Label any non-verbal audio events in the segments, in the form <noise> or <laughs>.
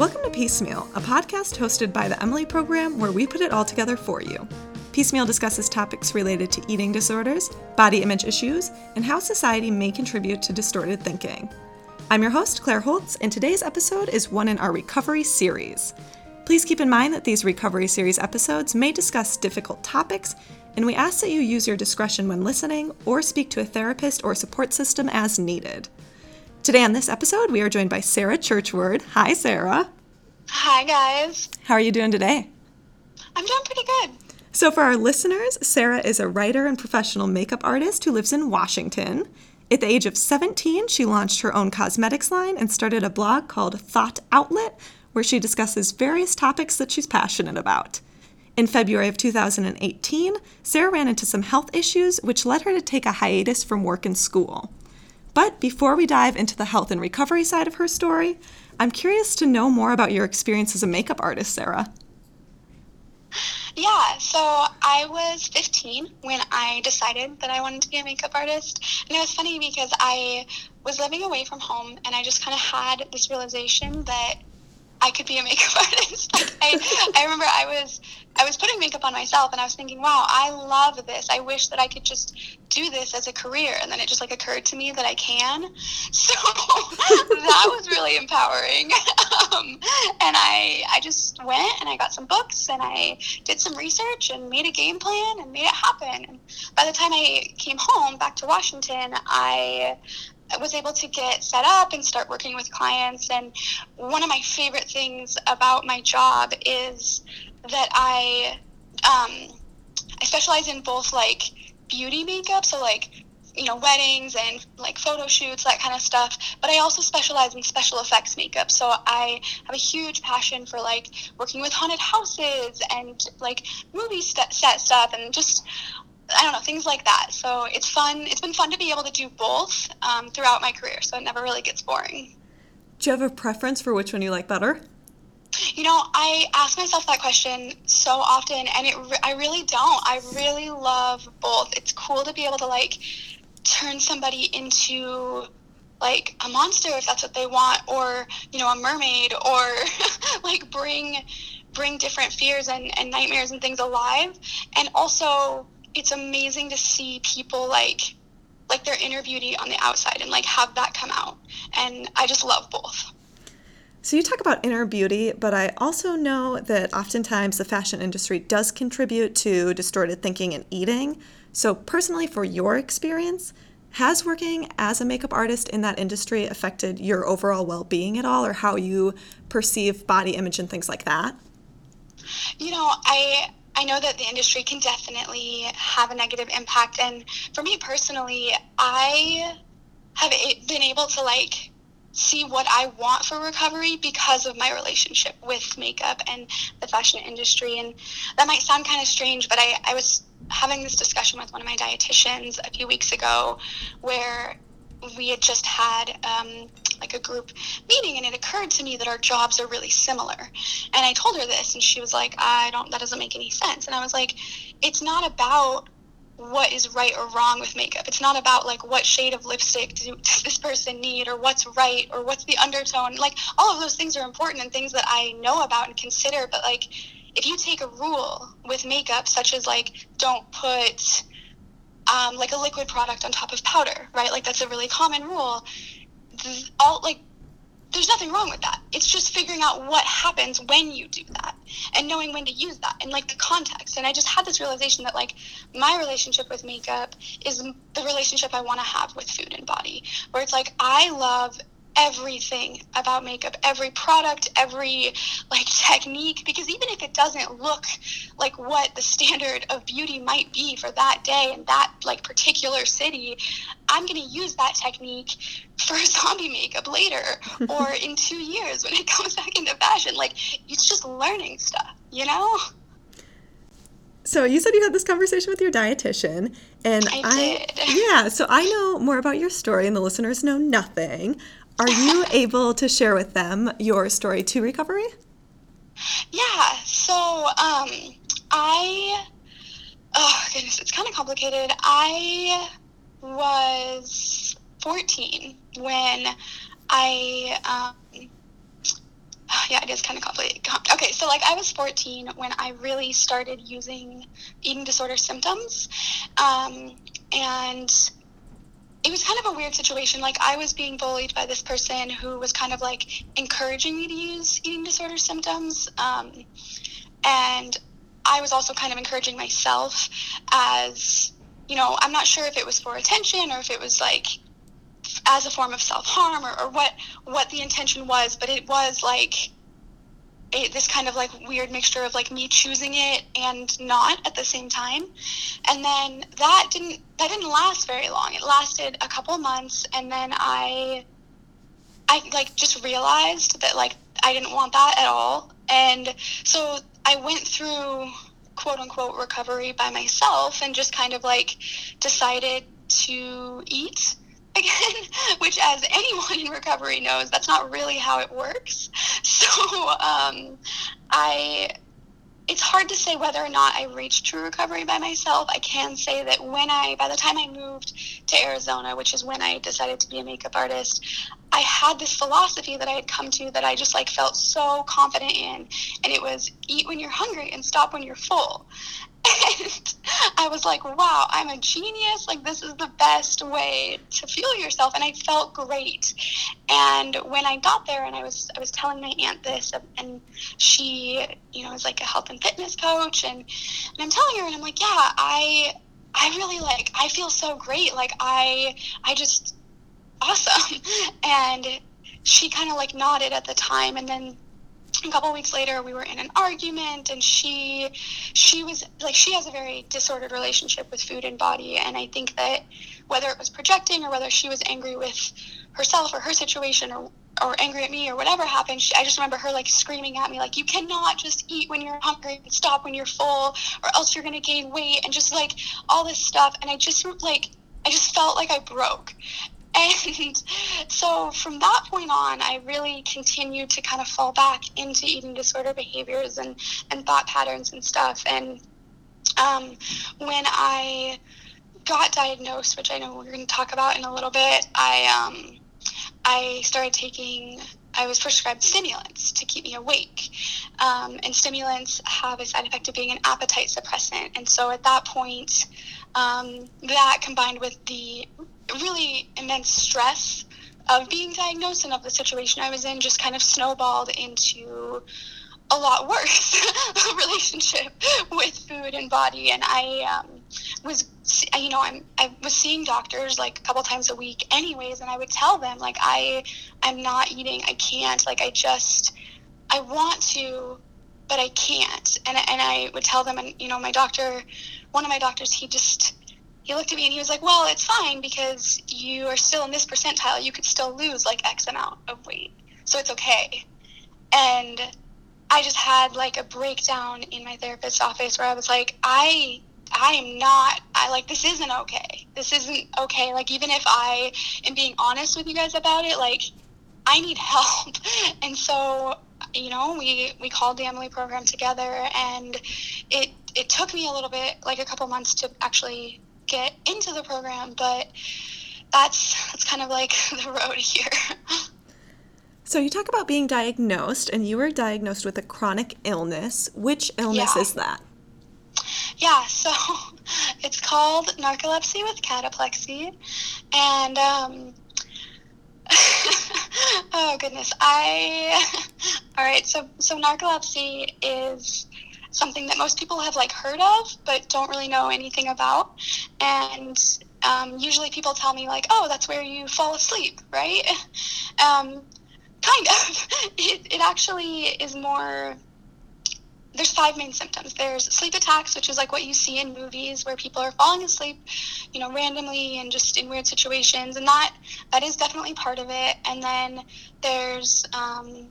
Welcome to Piecemeal, a podcast hosted by the Emily Program where we put it all together for you. Piecemeal discusses topics related to eating disorders, body image issues, and how society may contribute to distorted thinking. I'm your host, Claire Holtz, and today's episode is one in our recovery series. Please keep in mind that these recovery series episodes may discuss difficult topics, and we ask that you use your discretion when listening or speak to a therapist or support system as needed. Today on this episode, we are joined by Sarah Churchward. Hi, Sarah. Hi, guys. How are you doing today? I'm doing pretty good. So, for our listeners, Sarah is a writer and professional makeup artist who lives in Washington. At the age of 17, she launched her own cosmetics line and started a blog called Thought Outlet, where she discusses various topics that she's passionate about. In February of 2018, Sarah ran into some health issues, which led her to take a hiatus from work and school. But before we dive into the health and recovery side of her story, I'm curious to know more about your experience as a makeup artist, Sarah. Yeah, so I was 15 when I decided that I wanted to be a makeup artist. And it was funny because I was living away from home and I just kind of had this realization that I could be a makeup <laughs> artist. like I, I remember I was I was putting makeup on myself and I was thinking, wow, I love this. I wish that I could just do this as a career. And then it just like occurred to me that I can. <laughs> So that was really empowering. <laughs> Um, and I I just went and I got some books and I did some research and made a game plan and made it happen. And by the time I came home back to Washington, I I was able to get set up and start working with clients. And one of my favorite things about my job is that I um, I specialize in both like beauty makeup, so like you know weddings and like photo shoots that kind of stuff but i also specialize in special effects makeup so i have a huge passion for like working with haunted houses and like movie st- set stuff and just I don't know, things like that. So it's fun. It's been fun to be able to do both um, throughout my career, so it never really gets boring. Do you have a preference for which one you like better? You know, I ask myself that question so often, and it I really don't. I really love both. It's cool to be able to like turn somebody into like a monster if that's what they want, or you know, a mermaid, or <laughs> like bring bring different fears and, and nightmares and things alive, and also it's amazing to see people like like their inner beauty on the outside and like have that come out. And i just love both. So you talk about inner beauty but i also know that oftentimes the fashion industry does contribute to distorted thinking and eating. So personally for your experience has working as a makeup artist in that industry affected your overall well-being at all or how you perceive body image and things like that? You know i I know that the industry can definitely have a negative impact. And for me personally, I have been able to like see what I want for recovery because of my relationship with makeup and the fashion industry. And that might sound kind of strange, but I, I was having this discussion with one of my dietitians a few weeks ago where we had just had um, like a group meeting and it occurred to me that our jobs are really similar and i told her this and she was like i don't that doesn't make any sense and i was like it's not about what is right or wrong with makeup it's not about like what shade of lipstick do, <laughs> does this person need or what's right or what's the undertone like all of those things are important and things that i know about and consider but like if you take a rule with makeup such as like don't put um, like a liquid product on top of powder, right? Like that's a really common rule. All like there's nothing wrong with that. It's just figuring out what happens when you do that and knowing when to use that and like the context. And I just had this realization that like my relationship with makeup is the relationship I want to have with food and body, where it's like I love everything about makeup, every product, every like <laughs> technique, because even if it doesn't look like what the standard of beauty might be for that day and that like particular city, I'm going to use that technique for <laughs> zombie makeup later <laughs> or in two years when it comes back into fashion. Like it's just learning stuff, you know? So you said you had this conversation with your dietitian, and I, I yeah. So I know more about your story, and the listeners know nothing. Are you able to share with them your story to recovery? Yeah. So um, I, oh goodness, it's kind of complicated. I was 14 when I, um, <sighs> yeah, it is kind of complicated. Okay, so like I was 14 when I really started using eating disorder symptoms, um, and it was kind of a weird situation. Like I was being bullied by this person who was kind of like encouraging me to use eating disorder symptoms, um, and I was also kind of encouraging myself as you know I'm not sure if it was for attention or if it was like as a form of self harm or, or what what the intention was, but it was like this kind of like weird mixture of like me choosing it and not at the same time. And then that didn't that didn't last very long. It lasted a couple months and then i i like just realized that like i didn't want that at all. And so i went through quote unquote recovery by myself and just kind of like decided to eat again, <laughs> which, as anyone in recovery knows, that's not really how it works. So, um, I it's hard to say whether or not I reached true recovery by myself. I can say that when I, by the time I moved to Arizona, which is when I decided to be a makeup artist, I had this philosophy that I had come to that I just like felt so confident in, and it was eat when you're hungry and stop when you're full. And <laughs> I was like, wow, I'm a genius. Like, this is the best way to fuel yourself. And I felt great. And when I got there and I was, I was telling my aunt this, and she, you know, is like a health and fitness coach. And, and I'm telling her, and I'm like, yeah, I, I really like, I feel so great. Like, I, I just, <laughs> awesome. And she kind of like nodded at the time. And then a couple weeks later we were in an argument and she she was like she has a very disordered relationship with food and body and i think that whether it was projecting or whether she was angry with herself or her situation or or angry at me or whatever happened she, i just remember her like screaming at me like you cannot just eat when you're hungry and stop when you're full or else you're going to gain weight and just like all this stuff and i just like I just felt like I broke. And so from that point on, I really continued to kind of fall back into eating disorder behaviors and, and thought patterns and stuff. And um, when I got diagnosed, which I know we're going to talk about in a little bit, I um, I started taking. I was prescribed stimulants to keep me awake, um, and stimulants have a side effect of being an appetite suppressant. And so at that point, um, that combined with the really immense stress of being diagnosed and of the situation I was in just kind of snowballed into a lot worse <laughs> relationship <laughs> with food and body. And I um, was, you know, I'm, I was seeing doctors like a couple times a week anyways. And I would tell them like, I, I'm not eating. I can't, like, I just, I want to, but I can't. And, and I would tell them, and, you know, my doctor, one of my doctors, he just, he looked at me and he was like, "Well, it's fine because you are still in this percentile. You could still lose like X amount of weight, so it's okay." And I just had like a breakdown in my therapist's office where I was like, "I I am not, I like, this isn't okay. This isn't okay. Like, even if I am being honest with you guys about it, like, I need <laughs> help. And so, you know, we, we called the Emily program together and it, it took me a little bit, like a couple months to actually get into the program, but that's that's kind of like <laughs> the road here. So you talk about being diagnosed, and you were diagnosed with a chronic illness. Which illness yeah. is that? Yeah, so <laughs> it's called narcolepsy with cataplexy, and um, <laughs> oh goodness, I all right. So so narcolepsy is something that most people have like heard of but don't really know anything about. And um, usually people tell me like oh that's where you fall asleep right? <laughs> Um, kind of. <laughs> It, it actually is more there's five main symptoms. There's sleep attacks which is like what you see in movies where people are falling asleep you know randomly and just in weird situations and that that is definitely part of it. And then there's um,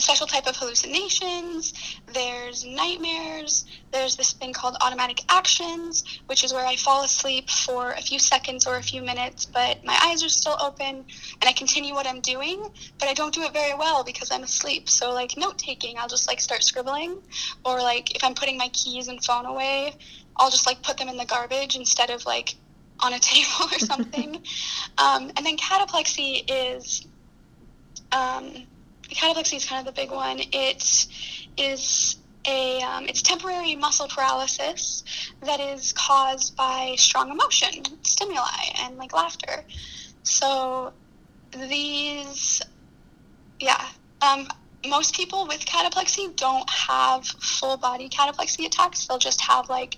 a special type of hallucinations, there's nightmares, there's this thing called automatic actions, which is where I fall asleep for a few seconds or a few minutes, but my eyes are still open and I continue what I'm doing, but I don't do it very well because I'm asleep. So, like note taking, I'll just like start scribbling, or like if I'm putting my keys and phone away, I'll just like put them in the garbage instead of like on a <laughs> table or something. <laughs> um, and then cataplexy is. Um, cataplexy is kind of the big one. It is a um, it's temporary muscle paralysis that is caused by strong emotion, stimuli, and like laughter. So these, yeah, um, most people with cataplexy don't have full body cataplexy attacks. They'll just have like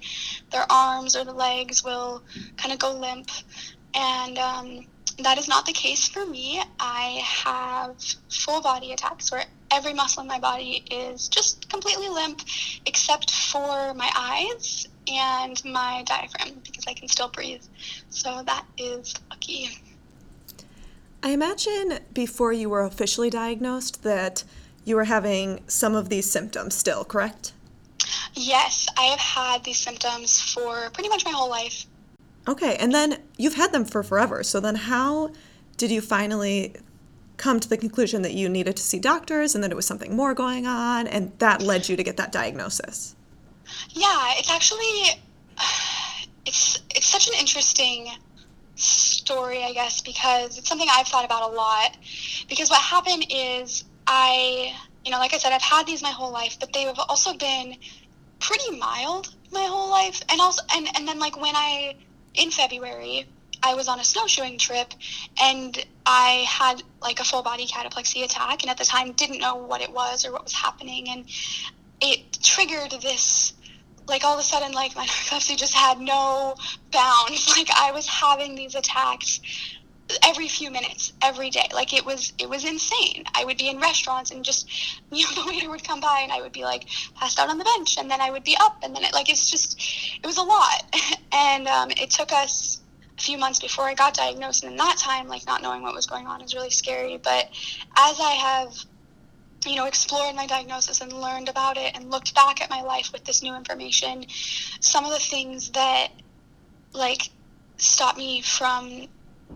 their arms or the legs will kind of go limp. And um, that is not the case for me. I have full body attacks where every muscle in my body is just completely limp except for my eyes and my diaphragm because I can still breathe. So that is lucky. I imagine before you were officially diagnosed that you were having some of these symptoms still, correct? Yes, I have had these symptoms for pretty much my whole life. Okay, and then you've had them for forever. So then how did you finally come to the conclusion that you needed to see doctors and that it was something more going on and that led you to get that diagnosis? Yeah, it's actually <sighs> it's it's such an interesting story, I guess, because it's something I've thought about a lot. Because what happened is I, you know, like I said, I've had these my whole life, but they have also been pretty mild my whole life. And also, and, and then like when I, in February, I was on a snowshoeing trip and I had like a full body cataplexy attack and at the time didn't know what it was or what was happening and it triggered this like all of a sudden like my <laughs> narcolepsy just had no bounds. <laughs> Like I was having these attacks every few minutes every day. Like it was it was insane. I would be in restaurants and just <laughs> you know the waiter would come by and i would be like passed out on the bench and then i would be up and then it like it's just it was a lot. <laughs> And um, it took us a few months before i got diagnosed and in that time like not knowing what was going on is really scary. But as i have you know explored my diagnosis and learned about it and looked back at my life with this new information some of the things that like stopped me from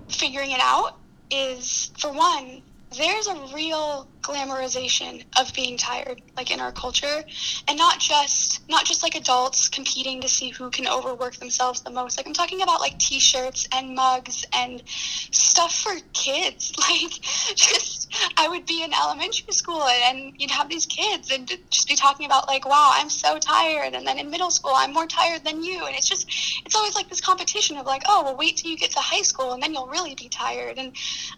figuring it out is for one there's a real glamorization of being tired like in our culture. And not just not just like adults competing to see who can overwork themselves the most. Like i'm talking about like t-shirts and mugs and stuff for kids. <laughs> Like just i would be in elementary school and you'd have these kids and just be talking about like wow i'm so tired. And then in middle school i'm more tired than you. And it's just it's always like this competition of like oh well wait till you get to high school and then you'll really be tired. And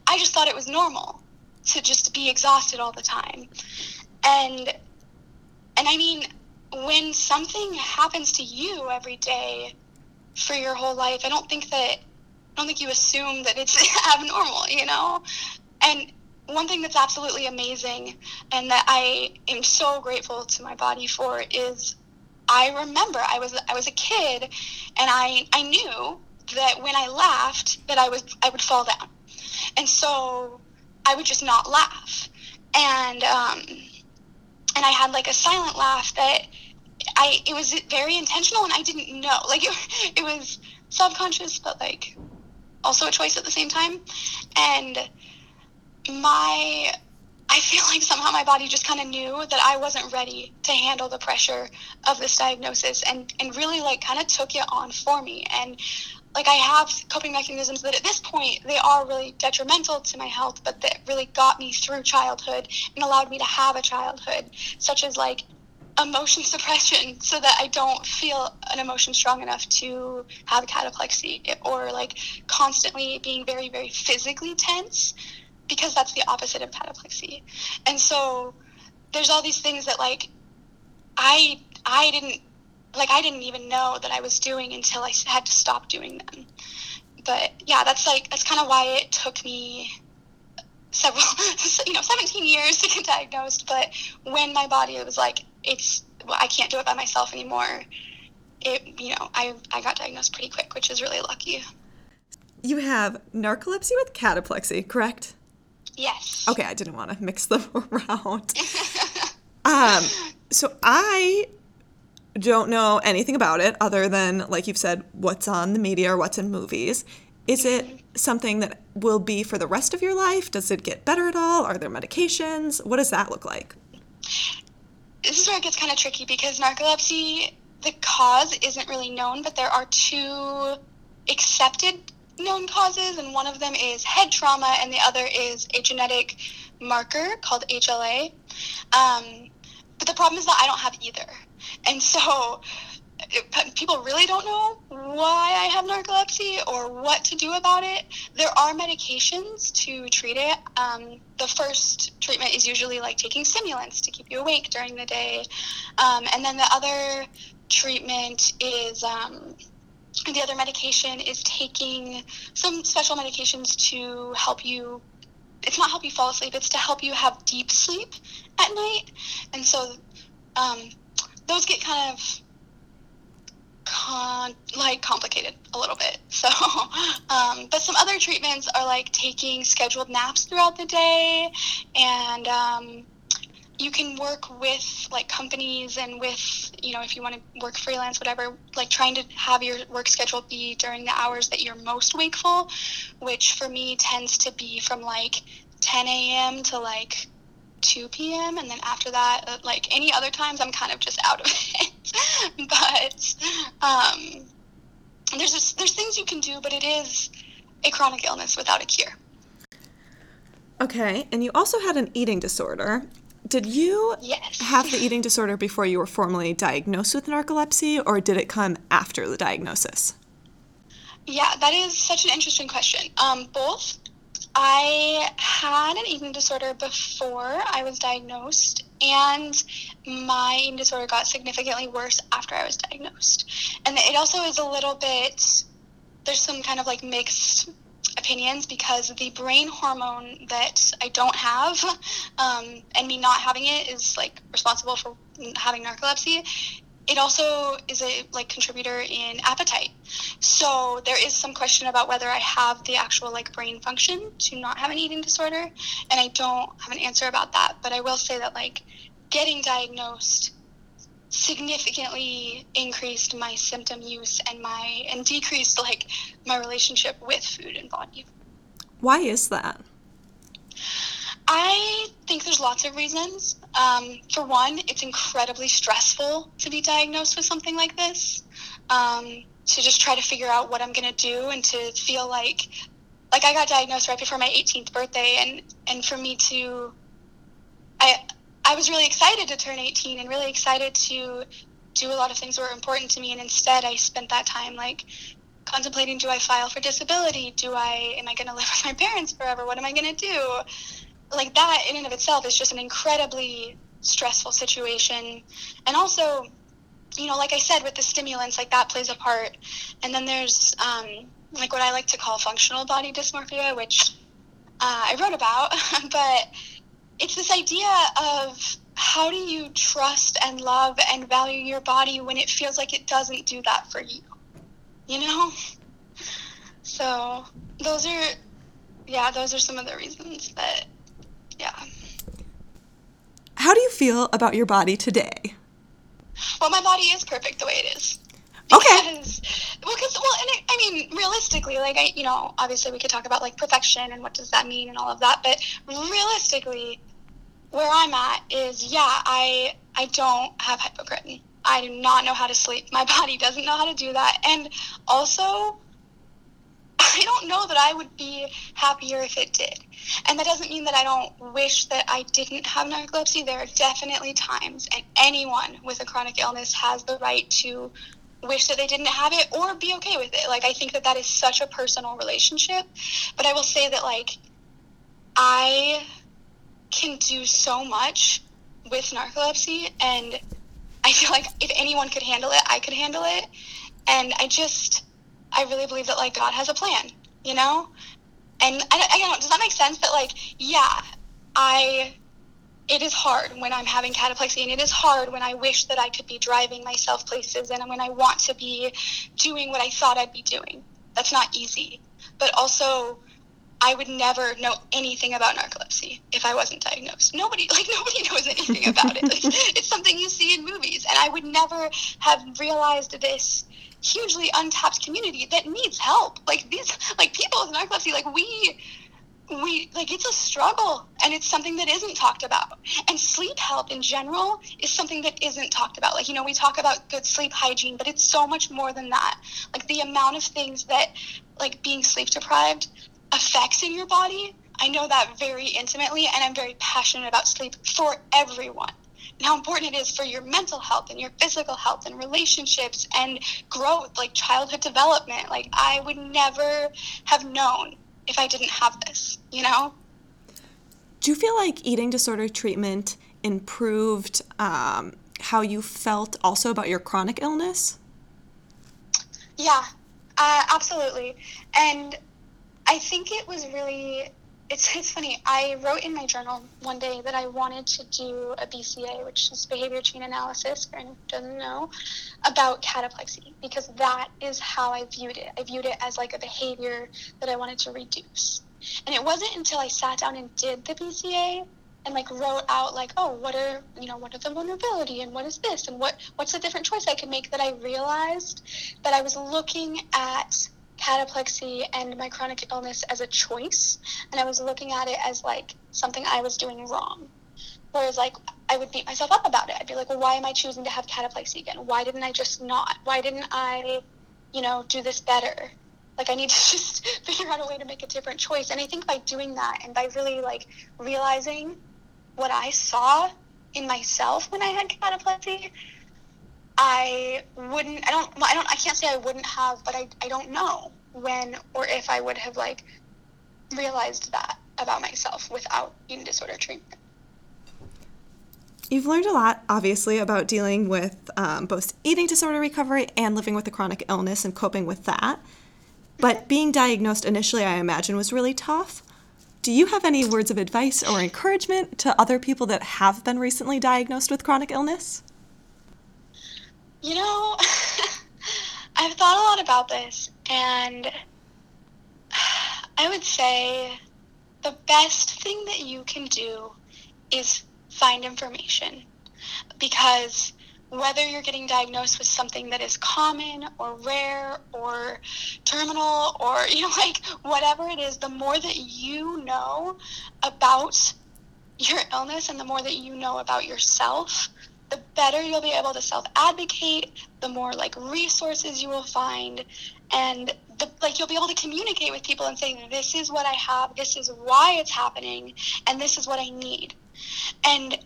i just thought it was normal to just be exhausted all the time. And and I mean, when something happens to you every day for your whole life, I don't think that I don't think you assume that it's <laughs> abnormal, you know? And one thing that's absolutely amazing and that I am so grateful to my body for is I remember I was I was a kid and I I knew that when I laughed that I was I would fall down. And so I would just not laugh. And um, and I had like a silent laugh that I it was very intentional and I didn't know. Like it, <laughs> it was subconscious but like also a choice at the same time. And my I feel like somehow my body just kind of knew that I wasn't ready to handle the pressure of this diagnosis and, and really like kind of took it on for me. And like I have coping mechanisms that at this point they are really detrimental to my health, but that really got me through childhood and allowed me to have a childhood, such as like emotion <laughs> suppression so that I don't feel an emotion strong enough to have cataplexy or like constantly being very, very physically tense because that's the opposite of cataplexy. And so there's all these things that like I I didn't like I didn't even know that I was doing until I had to stop doing them. But yeah, that's like that's kind of why it took me several <laughs> you know 17 years to get diagnosed. But when my body was like it's well, i can't do it by myself anymore it you know i i got diagnosed pretty quick which is really lucky. You have narcolepsy with cataplexy correct? Yes. Okay i didn't want to mix them <laughs> around. <laughs> Um so i don't know anything about it other than, like you've said, what's on the media or what's in movies. Is it something that will be for the rest of your life? Does it get better at all? Are there medications? What does that look like? This is where it gets kind of tricky because narcolepsy, the cause isn't really known, but there are two accepted known causes, and one of them is head trauma, and the other is a genetic marker called HLA. Um, but the problem is that I don't have either. And so people really don't know why I have narcolepsy or what to do about it. There are medications to treat it. Um, the first treatment is usually like taking stimulants to keep you awake during the day. Um, and then the other treatment is um, the other medication is taking some special medications to help you it's not help you fall asleep it's to help you have deep sleep at night. And so um, those get kind of con- like complicated a little bit. <laughs> So um, but some other treatments are like taking scheduled naps throughout the day and um, you can work with like companies and with you know if you want to work freelance whatever like trying to have your work schedule be during the hours that you're most wakeful which for me tends to be from like 10 a.m to like 2 p.m and then after that uh, like any other times i'm kind of just out of <laughs> it but um there's just, there's things you can do but it is a chronic illness without a cure Okay, and you also had an eating disorder. Did you yes. have the eating disorder before you were formally diagnosed with narcolepsy, or did it come after the diagnosis? Yeah, that is such an interesting question. Um, both. I had an eating disorder before I was diagnosed, and my eating disorder got significantly worse after I was diagnosed. And it also is a little bit, there's some kind of like mixed opinions because the brain hormone that I don't have, um, and me not having it is like responsible for having narcolepsy. It also is a like contributor in appetite. So there is some question about whether I have the actual like brain function to not have an eating disorder, and I don't have an answer about that. But I will say that like getting diagnosed significantly increased my symptom use and my and decreased like my relationship with food and body. Why is that? I think there's lots of reasons. Um, for one, it's incredibly stressful to be diagnosed with something like this. Um, to just try to figure out what I'm gonna do and to feel like like I got diagnosed right before my 18th birthday and and for me to I I was really excited to turn 18 and really excited to do a lot of things that were important to me. And instead, I spent that time like contemplating: Do I file for disability? Do I am I going <laughs> to live with my parents forever? What am I going to do? Like that, in and of itself, is just an incredibly stressful situation. And also, you know, like I said, with the stimulants, like that plays a part. And then there's um, like what I like to call functional body dysmorphia, which uh, I wrote about, <laughs> but it's this idea of how do you trust and love and value your body when it feels like it doesn't do that for you? You know? So those are yeah those are some of the reasons that yeah. How do you feel about your body today? Well my body is perfect the way it is. Okay because, well, cause, well, and it, I mean, realistically, like I, you know, obviously we could talk about like perfection and what does that mean and all of that, but realistically, where I'm at is yeah, I I don't have hypocretin. I do not know how to sleep. My <laughs> body doesn't know how to do that. And also I don't know that I would be happier if it did. And that doesn't mean that I don't wish that I didn't have narcolepsy. There are definitely times, and anyone with a chronic illness has the right to wish that they didn't have it or be okay with it. Like, I think that that is such a personal relationship. But I will say that, like, I can do so much with narcolepsy and I feel like if anyone could handle it, I could handle it. And I just, I really believe that like God has a plan, you know? And I, I don't does that make sense? That like, yeah, I, it is hard when I'm having cataplexy and it is hard when I wish that I could be driving myself places and when I want to be doing what I thought I'd be doing. That's not easy. But also, I would never know anything about narcolepsy if I wasn't diagnosed. Nobody, <laughs> like nobody knows anything about it. Like, <laughs> it's something you see in movies, and I would never have realized this hugely untapped community that needs help. Like these, like people with narcolepsy, like we, we, like it's a struggle, and it's something that isn't talked about. And sleep health in general is something that isn't talked about. Like you know, we talk about good sleep hygiene, but it's so much more than that. Like the amount of things that, like being sleep deprived affects in your body I know that very intimately, and I'm very passionate about sleep for everyone. And how important it is for your mental health and your physical health and relationships and growth, like childhood development. Like, I would never have known if I didn't have this, you know? Do you feel like eating disorder treatment improved um, how you felt also about your chronic illness? Yeah, uh, absolutely. And I think it was really it's, it's funny. I wrote in my journal one day that I wanted to do a BCA, which is behavior chain analysis, for anyone who doesn't know, about cataplexy, because that is how I viewed it. I viewed it as like a behavior that I wanted to reduce. And it wasn't until I sat down and did the BCA and like wrote out like, oh, what are you know, what are the vulnerability and what is this and what what's the different choice I could make that I realized that I was looking at cataplexy and my chronic illness as a choice and i was looking at it as like something i was doing wrong. Whereas like i would beat myself up about it. I'd be like well why am i choosing to have cataplexy again? Why didn't i just not? Why didn't i you know do this better? Like i need to <laughs> just figure out a way to make a different choice. And i think by doing that and by really like realizing what i saw in myself when i had cataplexy I wouldn't I don't I don't I can't say I wouldn't have, but I I don't know when or if I would have like realized that about myself without eating disorder treatment. You've learned a lot, obviously, about dealing with um, both eating disorder recovery and living with a chronic illness and coping with that. But being diagnosed initially, I imagine, was really tough. Do you have any words of advice or encouragement to other people that have been recently diagnosed with chronic illness? You know, <laughs> I've thought a lot about this, and <sighs> I would say the best thing that you can do is find information. Because whether you're getting diagnosed with something that is common or rare or terminal or <laughs> you know like whatever it is the more that you know about your illness and the more that you know about yourself the better you'll be able to self advocate, the more like resources you will find, and the, like you'll be able to communicate with people and say, This is what I have, this is why it's happening, and this is what I need. And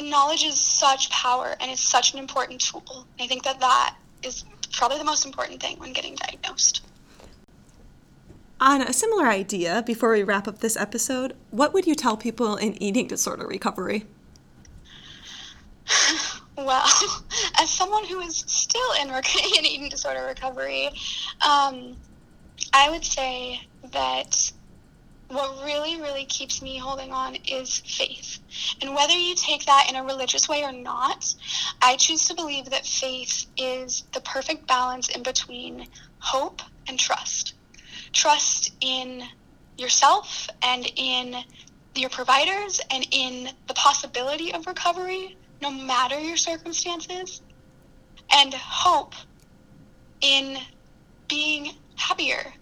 knowledge is such power and it's such an important tool. I think that that is probably the most important thing when getting diagnosed. On a similar idea, before we wrap up this episode, what would you tell people in eating disorder recovery? Well, <laughs> as someone who is still in, <laughs> in eating disorder recovery, um, I would say that what really, really keeps me holding on is faith. And whether you take that in a religious way or not, I choose to believe that faith is the perfect balance in between hope and trust. Trust in yourself and in your providers and in the possibility of recovery no matter your circumstances, and hope in being happier.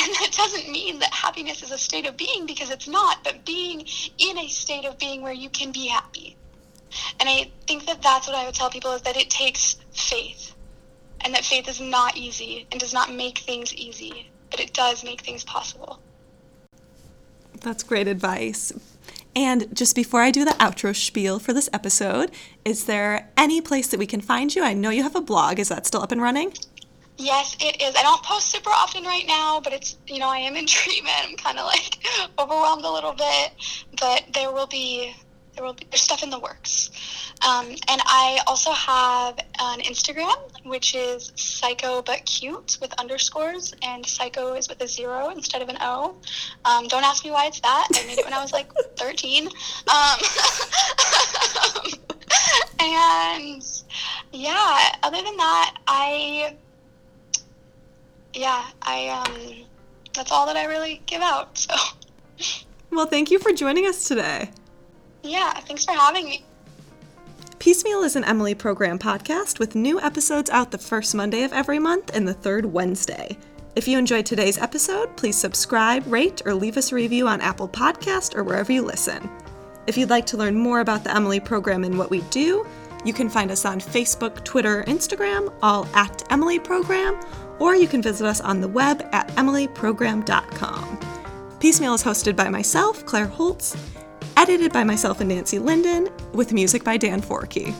And that doesn't mean that happiness is a state of being because it's not, but being in a state of being where you can be happy. And I think that that's what I would tell people is that it takes faith. And that faith is not easy and does not make things easy, but it does make things possible. That's great advice. And just before I do the outro spiel for this episode, is there any place that we can find you? I know you have a blog. Is that still up and running? Yes, it is. I don't post super often right now, but it's, you know, I am in <laughs> treatment. I'm kind of like <laughs> overwhelmed a little bit, but there will be there will be there's stuff in the works. Um, and I also have an Instagram, which is psycho but cute with underscores, and psycho is with a zero instead of an O. Um, don't ask me why it's that. I made it when I was like <laughs> 13. Um, <laughs> and yeah, other than that, I yeah, I um, that's all that I really give out. So. Well, thank you for joining us today. Yeah, thanks for having me. Piecemeal is an Emily Program podcast with new episodes out the first Monday of every month and the third Wednesday. If you enjoyed today's episode, please subscribe, rate, or leave us a review on Apple Podcast or wherever you listen. If you'd like to learn more about the Emily Program and what we do, you can find us on Facebook, Twitter, Instagram, all at Emily Program, or you can visit us on the web at emilyprogram.com. Piecemeal is hosted by myself, Claire Holtz, edited by myself and Nancy Linden, with music by Dan Forkey.